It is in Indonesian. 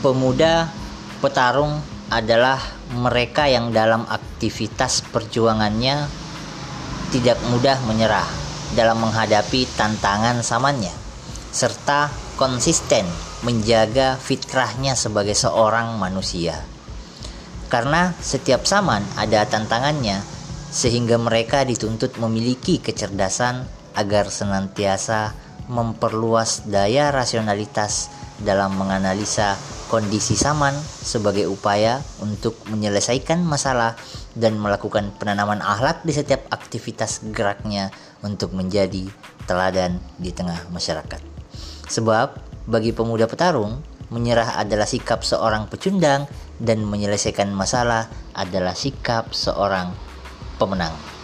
pemuda petarung adalah mereka yang dalam aktivitas perjuangannya tidak mudah menyerah dalam menghadapi tantangan zamannya serta konsisten menjaga fitrahnya sebagai seorang manusia. Karena setiap zaman ada tantangannya, sehingga mereka dituntut memiliki kecerdasan agar senantiasa memperluas daya rasionalitas dalam menganalisa kondisi zaman sebagai upaya untuk menyelesaikan masalah dan melakukan penanaman akhlak di setiap aktivitas geraknya untuk menjadi teladan di tengah masyarakat. Sebab bagi pemuda petarung, menyerah adalah sikap seorang pecundang dan menyelesaikan masalah adalah sikap seorang pemenang.